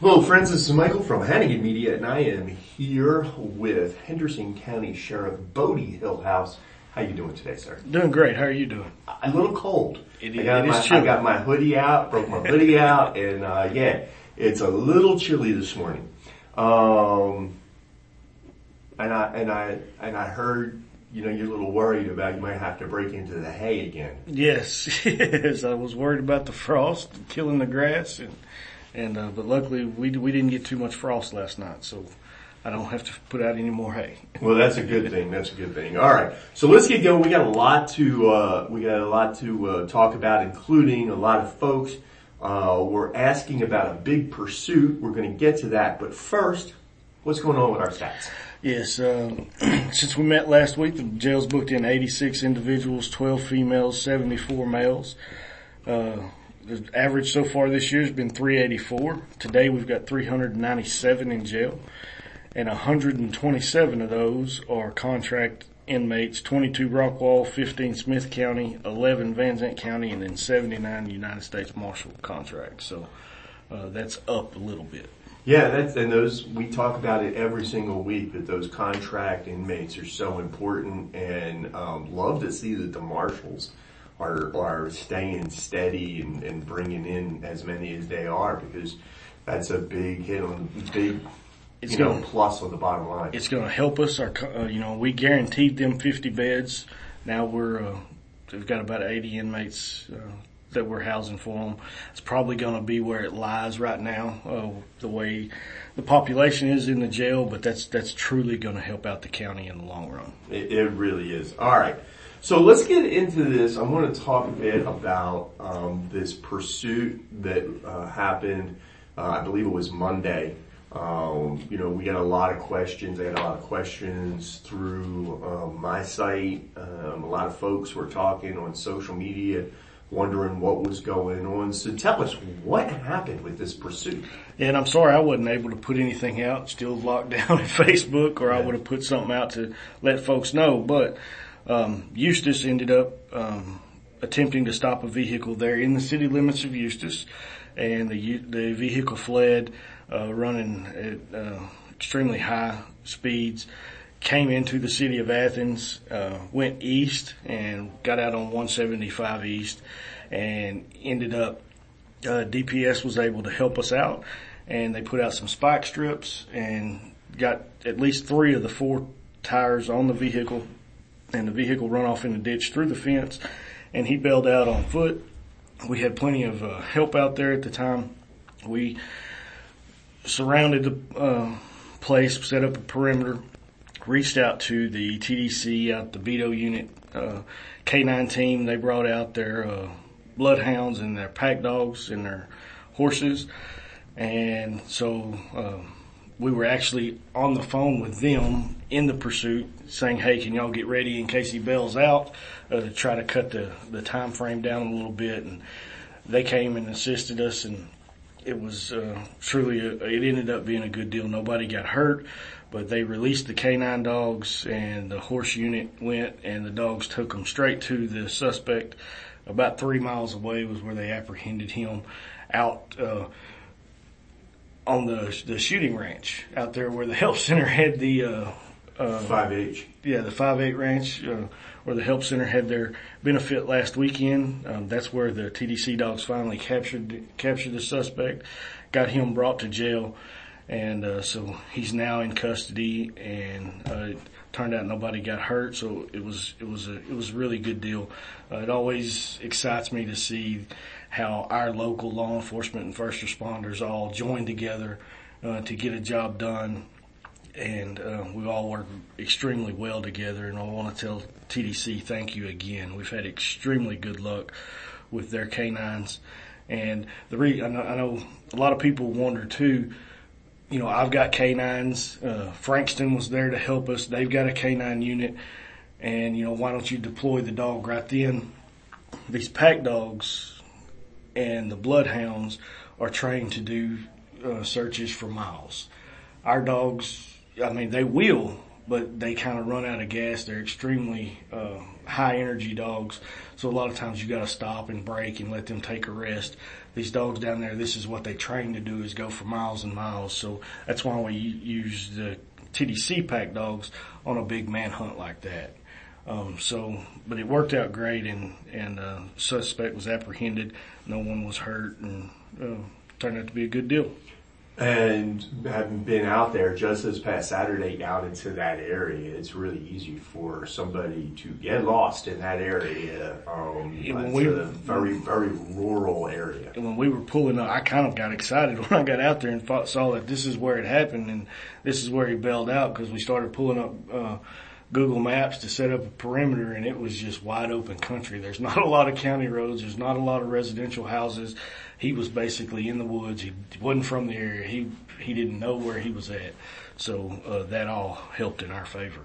Hello friends, this is Michael from Hannigan Media and I am here with Henderson County Sheriff Botie Hillhouse. How you doing today, sir? Doing great. How are you doing? A little cold. It- I got it is my, I chilly. got my hoodie out, broke my hoodie out, and uh, yeah, it's a little chilly this morning. Um, and I and I and I heard, you know, you're a little worried about you might have to break into the hay again. Yes, yes. I was worried about the frost killing the grass, and and uh, but luckily we we didn't get too much frost last night, so I don't have to put out any more hay. Well, that's a good thing. That's a good thing. All right. So let's get going. We got a lot to, uh, we got a lot to, uh, talk about, including a lot of folks, uh, were asking about a big pursuit. We're going to get to that. But first, what's going on with our stats? Yes, um, since we met last week, the jail's booked in 86 individuals, 12 females, 74 males. Uh, the average so far this year has been 384. Today we've got 397 in jail, and 127 of those are contract inmates, 22 Rockwall, 15 Smith County, 11 Van Zandt County, and then 79 United States Marshal contracts. So uh, that's up a little bit. Yeah, that's, and those, we talk about it every single week that those contract inmates are so important and, um, love to see that the marshals are, are staying steady and, and bringing in as many as they are because that's a big hit on, big, It's you know, gonna- plus on the bottom line. it's going to help us. Our, uh, you know, we guaranteed them 50 beds. Now we're, uh, we've got about 80 inmates, uh, that we're housing for them. It's probably going to be where it lies right now, uh, the way the population is in the jail, but that's, that's truly going to help out the county in the long run. It, it really is. All right. So let's get into this. I want to talk a bit about um, this pursuit that uh, happened. Uh, I believe it was Monday. Um, you know, we got a lot of questions. I got a lot of questions through um, my site. Um, a lot of folks were talking on social media, wondering what was going on. So tell us what happened with this pursuit. And I'm sorry I wasn't able to put anything out, still locked down at Facebook, or I would have put something out to let folks know. But um, Eustace ended up um, attempting to stop a vehicle there in the city limits of Eustace, and the the vehicle fled, uh, running at uh, extremely high speeds. Came into the city of Athens, uh, went east and got out on 175 east, and ended up uh, DPS was able to help us out and they put out some spike strips and got at least three of the four tires on the vehicle and the vehicle run off in the ditch through the fence and he bailed out on foot. We had plenty of uh, help out there at the time. We surrounded the uh, place, set up a perimeter, reached out to the TDC out the Beto unit, uh, K9 team. They brought out their, uh, bloodhounds and their pack dogs and their horses. And so, um, we were actually on the phone with them in the pursuit saying, Hey, can y'all get ready in case he bails out, uh, to try to cut the, the time frame down a little bit. And they came and assisted us and it was uh, truly a, it ended up being a good deal. Nobody got hurt, but they released the canine dogs and the horse unit went and the dogs took them straight to the suspect. About three miles away was where they apprehended him out uh, on the the shooting ranch out there where the help center had the uh, 5H. yeah, the five eight ranch, uh, where the help center had their benefit last weekend. Um, that's where the TDC dogs finally captured captured the suspect, got him brought to jail, and uh, so he's now in custody. And uh, it turned out nobody got hurt, so it was it was a it was a really good deal. Uh, it always excites me to see how our local law enforcement and first responders all join together uh, to get a job done and uh, we all work extremely well together. And I want to tell TDC thank you again. We've had extremely good luck with their canines, and the re- I know, I know a lot of people wonder too. You know, I've got canines. Uh, Frankston was there to help us. They've got a canine unit, and you know, why don't you deploy the dog right then? These pack dogs and the bloodhounds are trained to do uh, searches for miles our dogs, I mean, they will, but they kind of run out of gas. They're extremely uh, high energy dogs, so a lot of times you got to stop and break and let them take a rest. these dogs down there, this is what they train to do is go for miles and miles. So that's why we use the TDC pack dogs on a big manhunt like that. Um, so, but it worked out great and, and, uh, suspect was apprehended. No one was hurt and, uh, turned out to be a good deal. And having been out there just this past Saturday out into that area, it's really easy for somebody to get lost in that area. Um, when we- a very, very rural area. And when we were pulling up, I kind of got excited when I got out there and saw that this is where it happened and this is where he bailed out because we started pulling up, uh, Google Maps to set up a perimeter and it was just wide open country. There's not a lot of county roads. There's not a lot of residential houses. He was basically in the woods. He wasn't from the area. He, he didn't know where he was at. So, uh, that all helped in our favor.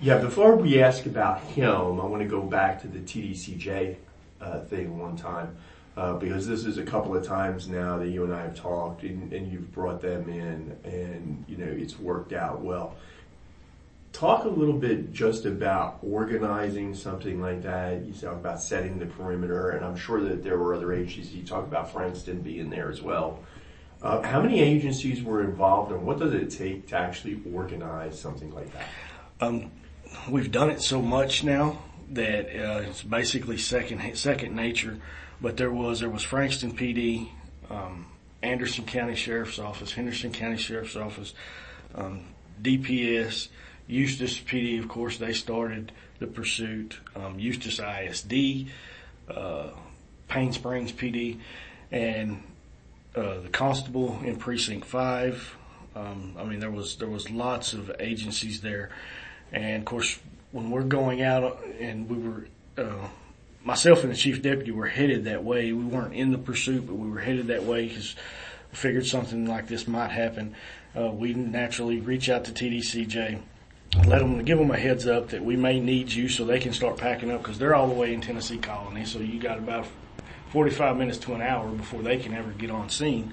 Yeah, before we ask about him, I want to go back to the TDCJ uh, thing one time. Uh, because this is a couple of times now that you and I have talked and, and you've brought them in and, you know, it's worked out well. Talk a little bit just about organizing something like that. You talk about setting the perimeter and I'm sure that there were other agencies. You talk about Frankston being there as well. Uh, how many agencies were involved and what does it take to actually organize something like that? Um, we've done it so much now that uh, it's basically second second nature. But there was there was Frankston PD, um, Anderson County Sheriff's Office, Henderson County Sheriff's Office, um, DPS, Eustace PD. Of course, they started the pursuit. Um, Eustace ISD, uh, Payne Springs PD, and uh, the constable in precinct five. Um, I mean, there was there was lots of agencies there, and of course, when we're going out and we were, uh, myself and the chief deputy were headed that way. We weren't in the pursuit, but we were headed that way because figured something like this might happen. Uh, we naturally reach out to TDCJ, let them give them a heads up that we may need you so they can start packing up because they're all the way in Tennessee Colony. So you got about 45 minutes to an hour before they can ever get on scene.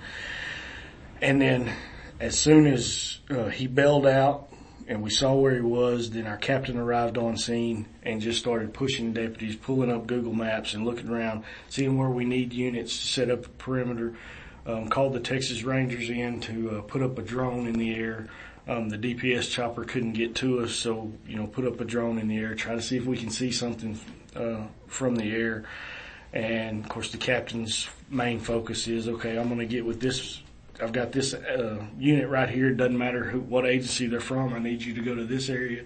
And then as soon as uh, he bailed out and we saw where he was, then our captain arrived on scene and just started pushing deputies, pulling up Google Maps and looking around, seeing where we need units to set up a perimeter. Um, called the Texas Rangers in to uh, put up a drone in the air. Um, the DPS chopper couldn't get to us, so you know, put up a drone in the air, try to see if we can see something uh, from the air. And of course, the captain's main focus is okay. I'm going to get with this. I've got this uh, unit right here. It doesn't matter who, what agency they're from. I need you to go to this area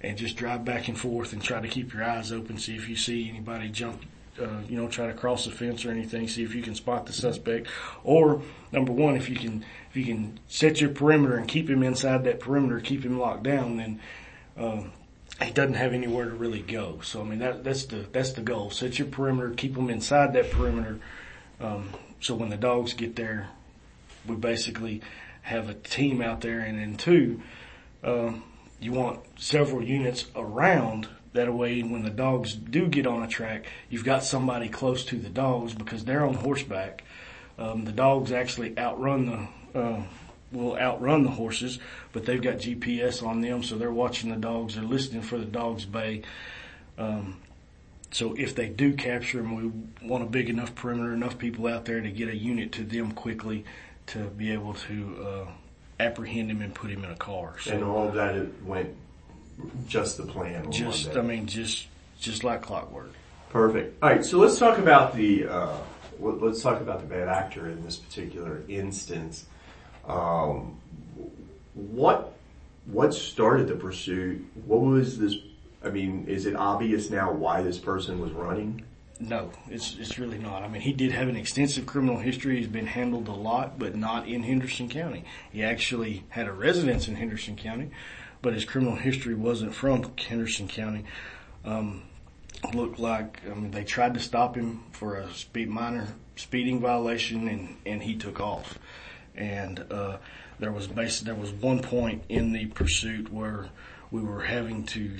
and just drive back and forth and try to keep your eyes open. See if you see anybody jump, uh, you know, try to cross the fence or anything. See if you can spot the suspect. Or number one, if you can, if you can set your perimeter and keep him inside that perimeter, keep him locked down, then. Um, he doesn't have anywhere to really go. So I mean that that's the that's the goal. Set your perimeter, keep them inside that perimeter. Um, so when the dogs get there, we basically have a team out there, and then two, um, you want several units around. That way, when the dogs do get on a track, you've got somebody close to the dogs because they're on horseback. Um, the dogs actually outrun the uh, will outrun the horses, but they've got GPS on them, so they're watching the dogs. They're listening for the dogs bay. Um, so if they do capture them, we want a big enough perimeter, enough people out there to get a unit to them quickly to be able to uh, apprehend him and put him in a car. So And all that went just the plan. on just, Monday. I mean, just just like clockwork. Perfect. All right, so let's talk about the uh, let- let's talk about the bad actor in this particular instance. Um, what what started the pursuit? What was this? I mean, is it obvious now why this person was running? No, it's it's really not. I mean, he did have an extensive criminal history. He's been handled a lot, but not in Henderson County. He actually had a residence in Henderson County, but his criminal history wasn't from Henderson County. Um, looked like I mean they tried to stop him for a speed minor speeding violation, and and he took off. And uh, there was bas- there was one point in the pursuit where we were having to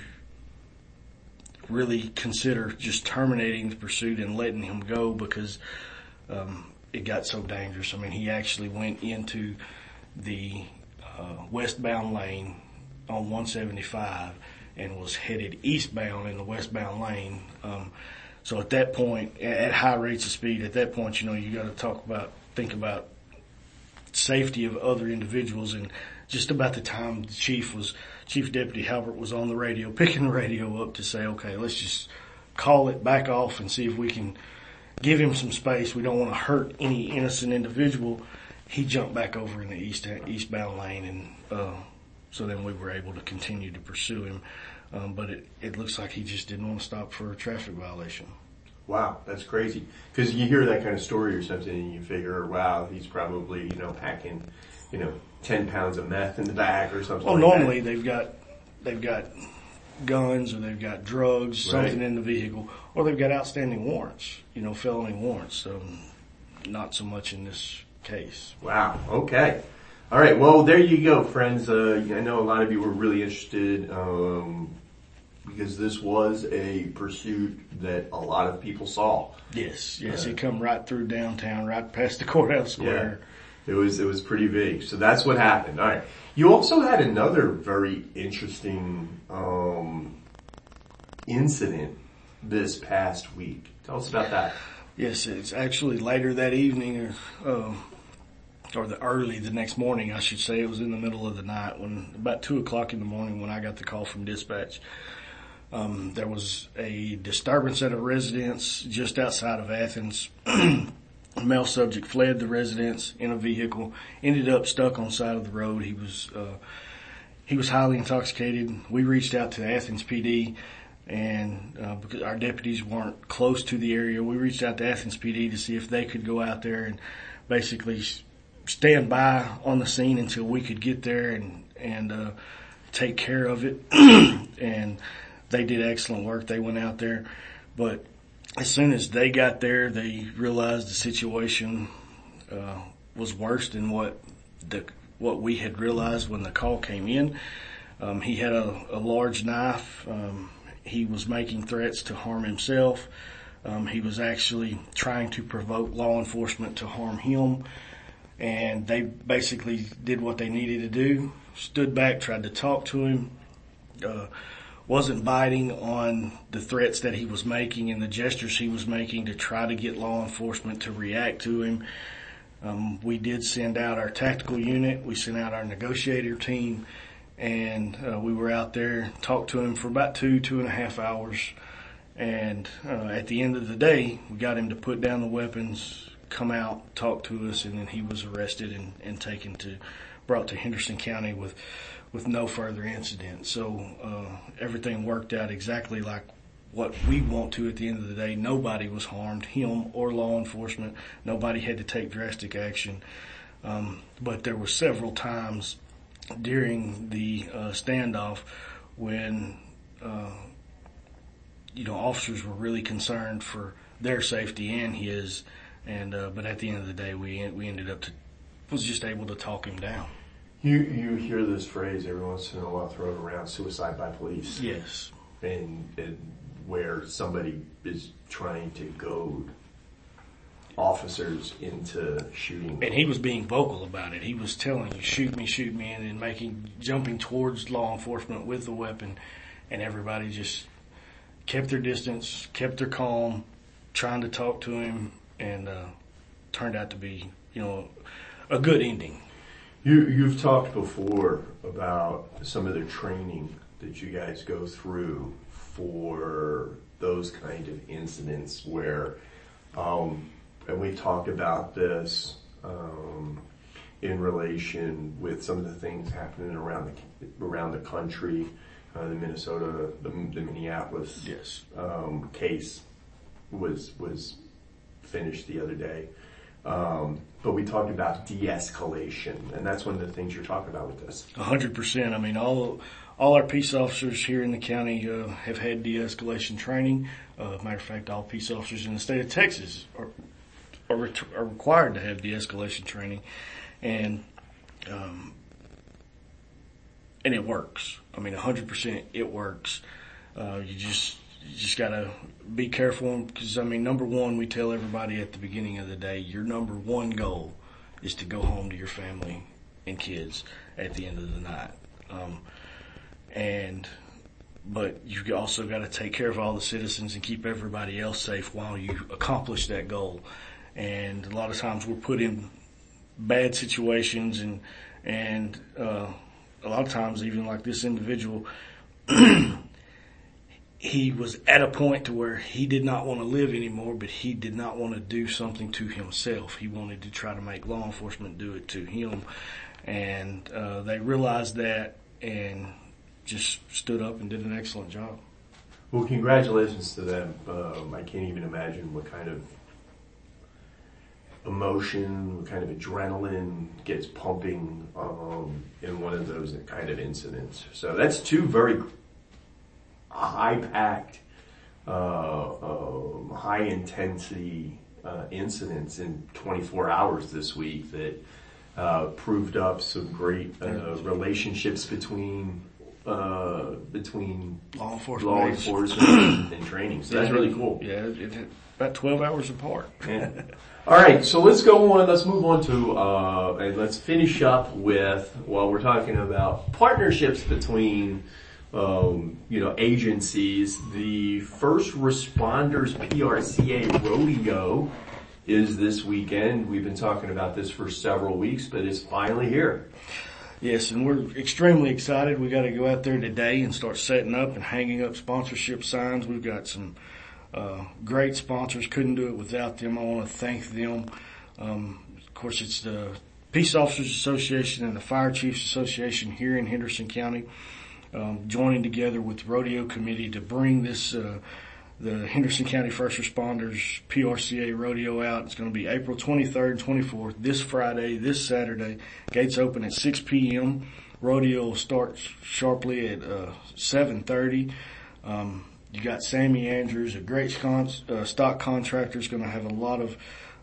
really consider just terminating the pursuit and letting him go because um, it got so dangerous. I mean, he actually went into the uh, westbound lane on 175 and was headed eastbound in the westbound lane. Um, So at that point, at high rates of speed, at that point, you know, you got to talk about, think about safety of other individuals and just about the time the chief was, Chief Deputy Halbert was on the radio, picking the radio up to say, okay, let's just call it back off and see if we can give him some space. We don't want to hurt any innocent individual. He jumped back over in the east, eastbound lane and, uh, so then we were able to continue to pursue him. Um, but it, it looks like he just didn't want to stop for a traffic violation. Wow, that's crazy. Because you hear that kind of story or something, and you figure, wow, he's probably you know packing, you know, ten pounds of meth in the back or something. Well, like normally that. they've got they've got guns or they've got drugs, Right. something in the vehicle, or they've got outstanding warrants, you know, felony warrants. So not so much in this case. Wow. Okay. All right. Well, there you go, friends. Uh, I know a lot of you were really interested um, because this was a pursuit that a lot of people saw. Yes, yes, he come right through downtown, right past the courthouse square. Yeah, It was it was pretty big. So that's what happened. All right. You also had another very interesting um, incident this past week. Tell us about that. Yes, it's actually later that evening, uh, or the early the next morning, I should say. It was in the middle of the night when about two o'clock in the morning when I got the call from dispatch. Um, there was a disturbance at a residence just outside of Athens. a male subject fled the residence in a vehicle, ended up stuck on side of the road. He was, uh, he was highly intoxicated. We reached out to Athens PD and uh, because our deputies weren't close to the area, we reached out to Athens PD to see if they could go out there and basically stand by on the scene until we could get there and and uh, take care of it. and they did excellent work. They went out there, but as soon as they got there, they realized the situation uh, was worse than what the what we had realized when the call came in. Um, he had a, a large knife. Um, he was making threats to harm himself. Um, he was actually trying to provoke law enforcement to harm him. And they basically did what they needed to do. Stood back, tried to talk to him. Uh, wasn't biting on the threats that he was making and the gestures he was making to try to get law enforcement to react to him. Um, we did send out our tactical unit. We sent out our negotiator team and uh, we were out there, talked to him for about two, two and a half hours. And uh, at the end of the day, we got him to put down the weapons, come out, talk to us, and then he was arrested and, and taken to, brought to Henderson County with, with no further incident. So uh, everything worked out exactly like what we want to at the end of the day. Nobody was harmed, him or law enforcement. Nobody had to take drastic action. Um, but there were several times during the uh, standoff when uh, you know officers were really concerned for their safety and his, and uh, but at the end of the day, we we ended up to was just able to talk him down. You you hear this phrase every once in a while thrown around: suicide by police. Yes, and, and where somebody is trying to goad officers into shooting. and he was being vocal about it. He was telling you, "Shoot me, shoot me," and then making jumping towards law enforcement with the weapon, and everybody just kept their distance, kept their calm, trying to talk to him, and uh, turned out to be, you know, a good ending. You you've talked before about some of the training that you guys go through for those kind of incidents where, um, and we talked about this um, in relation with some of the things happening around the around the country, uh, the Minnesota, the, the Minneapolis Yes. um, case was was finished the other day. Um, but we talked about de-escalation, and that's one of the things you're talking about with this. Hundred percent. I mean, all all our peace officers here in the county uh, have had de-escalation training. Uh, matter of fact, all peace officers in the state of Texas are are, ret- are required to have de-escalation training, and um, and it works. I mean, hundred percent, it works. Uh, you just you just gotta be careful because I mean, number one, we tell everybody at the beginning of the day, your number one goal is to go home to your family and kids at the end of the night. Um, and but you've also got to take care of all the citizens and keep everybody else safe while you accomplish that goal. And a lot of times we're put in bad situations and, and, uh, a lot of times even like this individual, he was at a point to where he did not want to live anymore, but he did not want to do something to himself. He wanted to try to make law enforcement do it to him. And, uh, they realized that and just stood up and did an excellent job. Well, congratulations to them. Um, I can't even imagine what kind of emotion, what kind of adrenaline gets pumping um, in one of those kind of incidents. So that's two very high-packed, uh, um, high-intensity uh, incidents in 24 hours this week that uh, proved up some great uh, relationships between uh, between Law enforcement. law enforcement and training. So that's really cool. Yeah, about 12 hours apart. Yeah. All right, so let's go on. Let's move on to uh, and let's finish up with while we're talking about partnerships between um, you know agencies. The First Responders PRCA Rodeo is this weekend. We've been talking about this for several weeks, but it's finally here. Yes, and we're extremely excited. We got to go out there today and start setting up and hanging up sponsorship signs. We've got some uh, great sponsors. Couldn't do it without them. I want to thank them. Um, of course, it's the Peace Officers Association and the Fire Chiefs Association here in Henderson County, um, joining together with the Rodeo Committee to bring this. Uh, the Henderson County First Responders PRCA Rodeo out. It's going to be April 23rd and 24th, this Friday, this Saturday. Gates open at 6 p.m. Rodeo starts sharply at uh, 7.30. Um, you got Sammy Andrews, a great con- uh, stock contractor, is going to have a lot of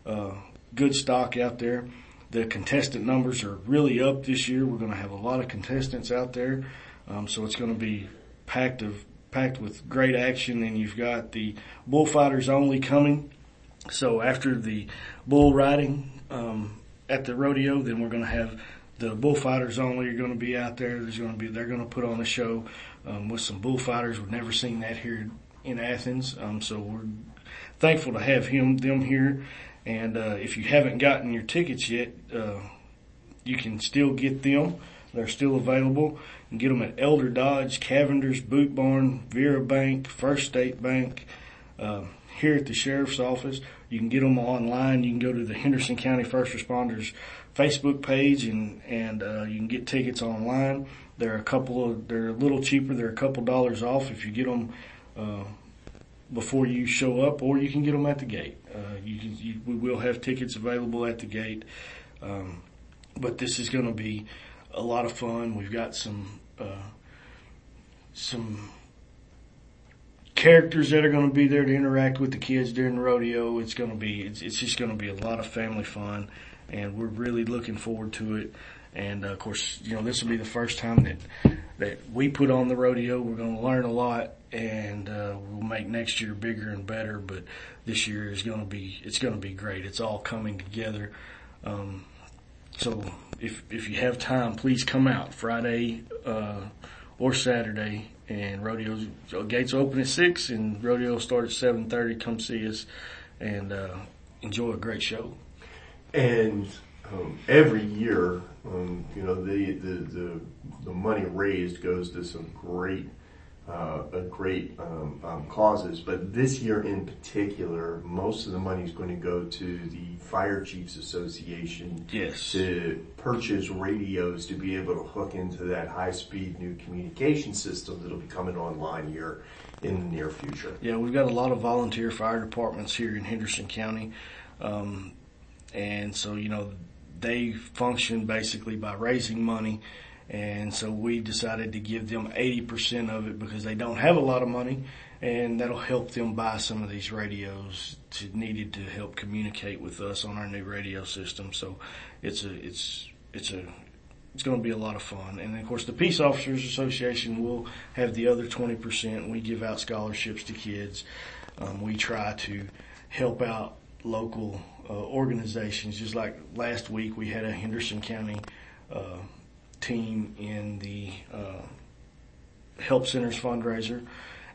uh, good stock out there. The contestant numbers are really up this year. We're going to have a lot of contestants out there, um, so it's going to be packed of packed with great action. And you've got the bullfighters only coming. So after the bull riding um, at the rodeo, then we're going to have the bullfighters only are going to be out there. There's going to be they're going to put on a show um, with some bullfighters. We've never seen that here in Athens, um, so we're thankful to have him them here. And uh, if you haven't gotten your tickets yet, uh, you can still get them. They're still available. You can get them at Elder Dodge, Cavender's, Boot Barn, VeraBank, First State Bank, uh, here at the Sheriff's Office. You can get them online. You can go to the Henderson County First Responders Facebook page and, and, uh, you can get tickets online. They're a couple of, they're a little cheaper. They're a couple dollars off if you get them, uh, before you show up or you can get them at the gate. Uh, you can, you, we will have tickets available at the gate. Um, but this is going to be a lot of fun. We've got some, uh, some characters that are going to be there to interact with the kids during the rodeo. It's going to be, it's, it's just going to be a lot of family fun and we're really looking forward to it. And uh, of course, you know, this will be the first time that, that we put on the rodeo. We're going to learn a lot and, uh, we'll make next year bigger and better, but this year is going to be, it's going to be great. It's all coming together. Um, so if, if you have time, please come out Friday, uh, or Saturday and rodeos, gates open at six and rodeo start at 7.30. Come see us and, uh, enjoy a great show. And um, every year, um, you know, the, the, the, the money raised goes to some great, uh, a great um, um, causes. But this year in particular, most of the money is going to go to the Fire Chiefs Association Yes. to purchase radios to be able to hook into that high-speed new communication system that'll be coming online here in the near future. Yeah, we've got a lot of volunteer fire departments here in Henderson County. Um, and so, you know, they function basically by raising money. And so we decided to give them 80% of it because they don't have a lot of money and that'll help them buy some of these radios to, needed to help communicate with us on our new radio system. So it's a, it's, it's a, it's going to be a lot of fun. And of course the Peace Officers Association will have the other 20%. We give out scholarships to kids. Um, we try to help out local uh, organizations. Just like last week, we had a Henderson County uh, team in the uh, Help Center's fundraiser.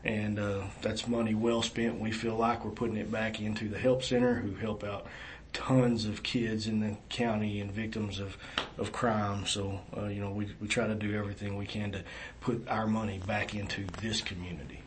And, uh, that's money well spent. We feel like we're putting it back into the Help Center who help out tons of kids in the county and victims of, of crime. So, uh, you know, we, we try to do everything we can to put our money back into this community.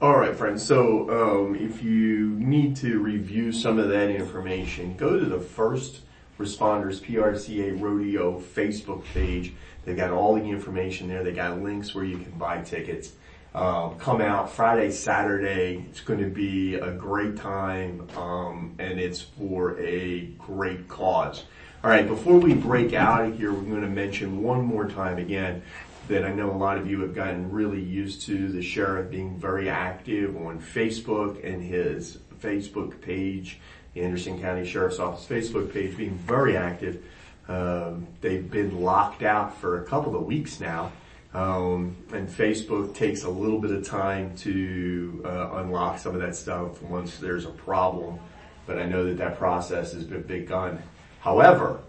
All right, friends. So um, if you need to review some of that information, go to the First Responders PRCA Rodeo Facebook page. They got all the information there. They got links where you can buy tickets. Um, come out Friday, Saturday. It's going to be a great time, um, and it's for a great cause. All right, before we break out of here, we're going to mention one more time again that I know a lot of you have gotten really used to the sheriff being very active on Facebook and his Facebook page, the Henderson County Sheriff's Office Facebook page being very active. Um, they've been locked out for a couple of weeks now. Um, and Facebook takes a little bit of time to uh, unlock some of that stuff once there's a problem. But I know that that process has been begun. However,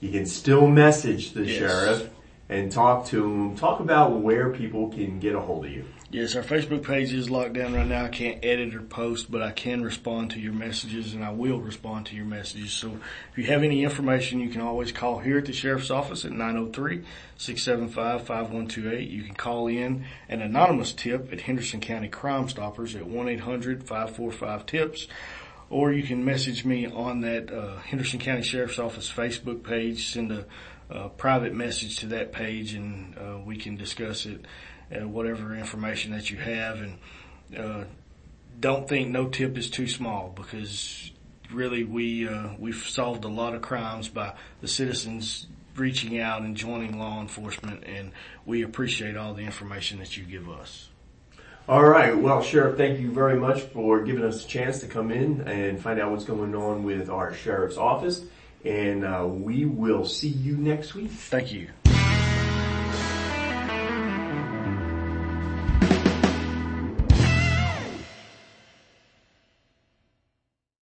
you can still message the Yes. sheriff and talk to him. Talk about where people can get a hold of you. Yes, our Facebook page is locked down right now. I can't edit or post, but I can respond to your messages and I will respond to your messages. So if you have any information, you can always call here at the Sheriff's Office at 903-675-5128. You can call in an anonymous tip at Henderson County Crime Stoppers at 1-800-545-TIPS. Or you can message me on that uh, Henderson County Sheriff's Office Facebook page. Send a, a private message to that page, and uh, we can discuss it. Uh, whatever information that you have, and uh, don't think no tip is too small because really we uh, we've solved a lot of crimes by the citizens reaching out and joining law enforcement, and we appreciate all the information that you give us. All right. Well, Sheriff, thank you very much for giving us a chance to come in and find out what's going on with our sheriff's office. And uh, we will see you next week. Thank you.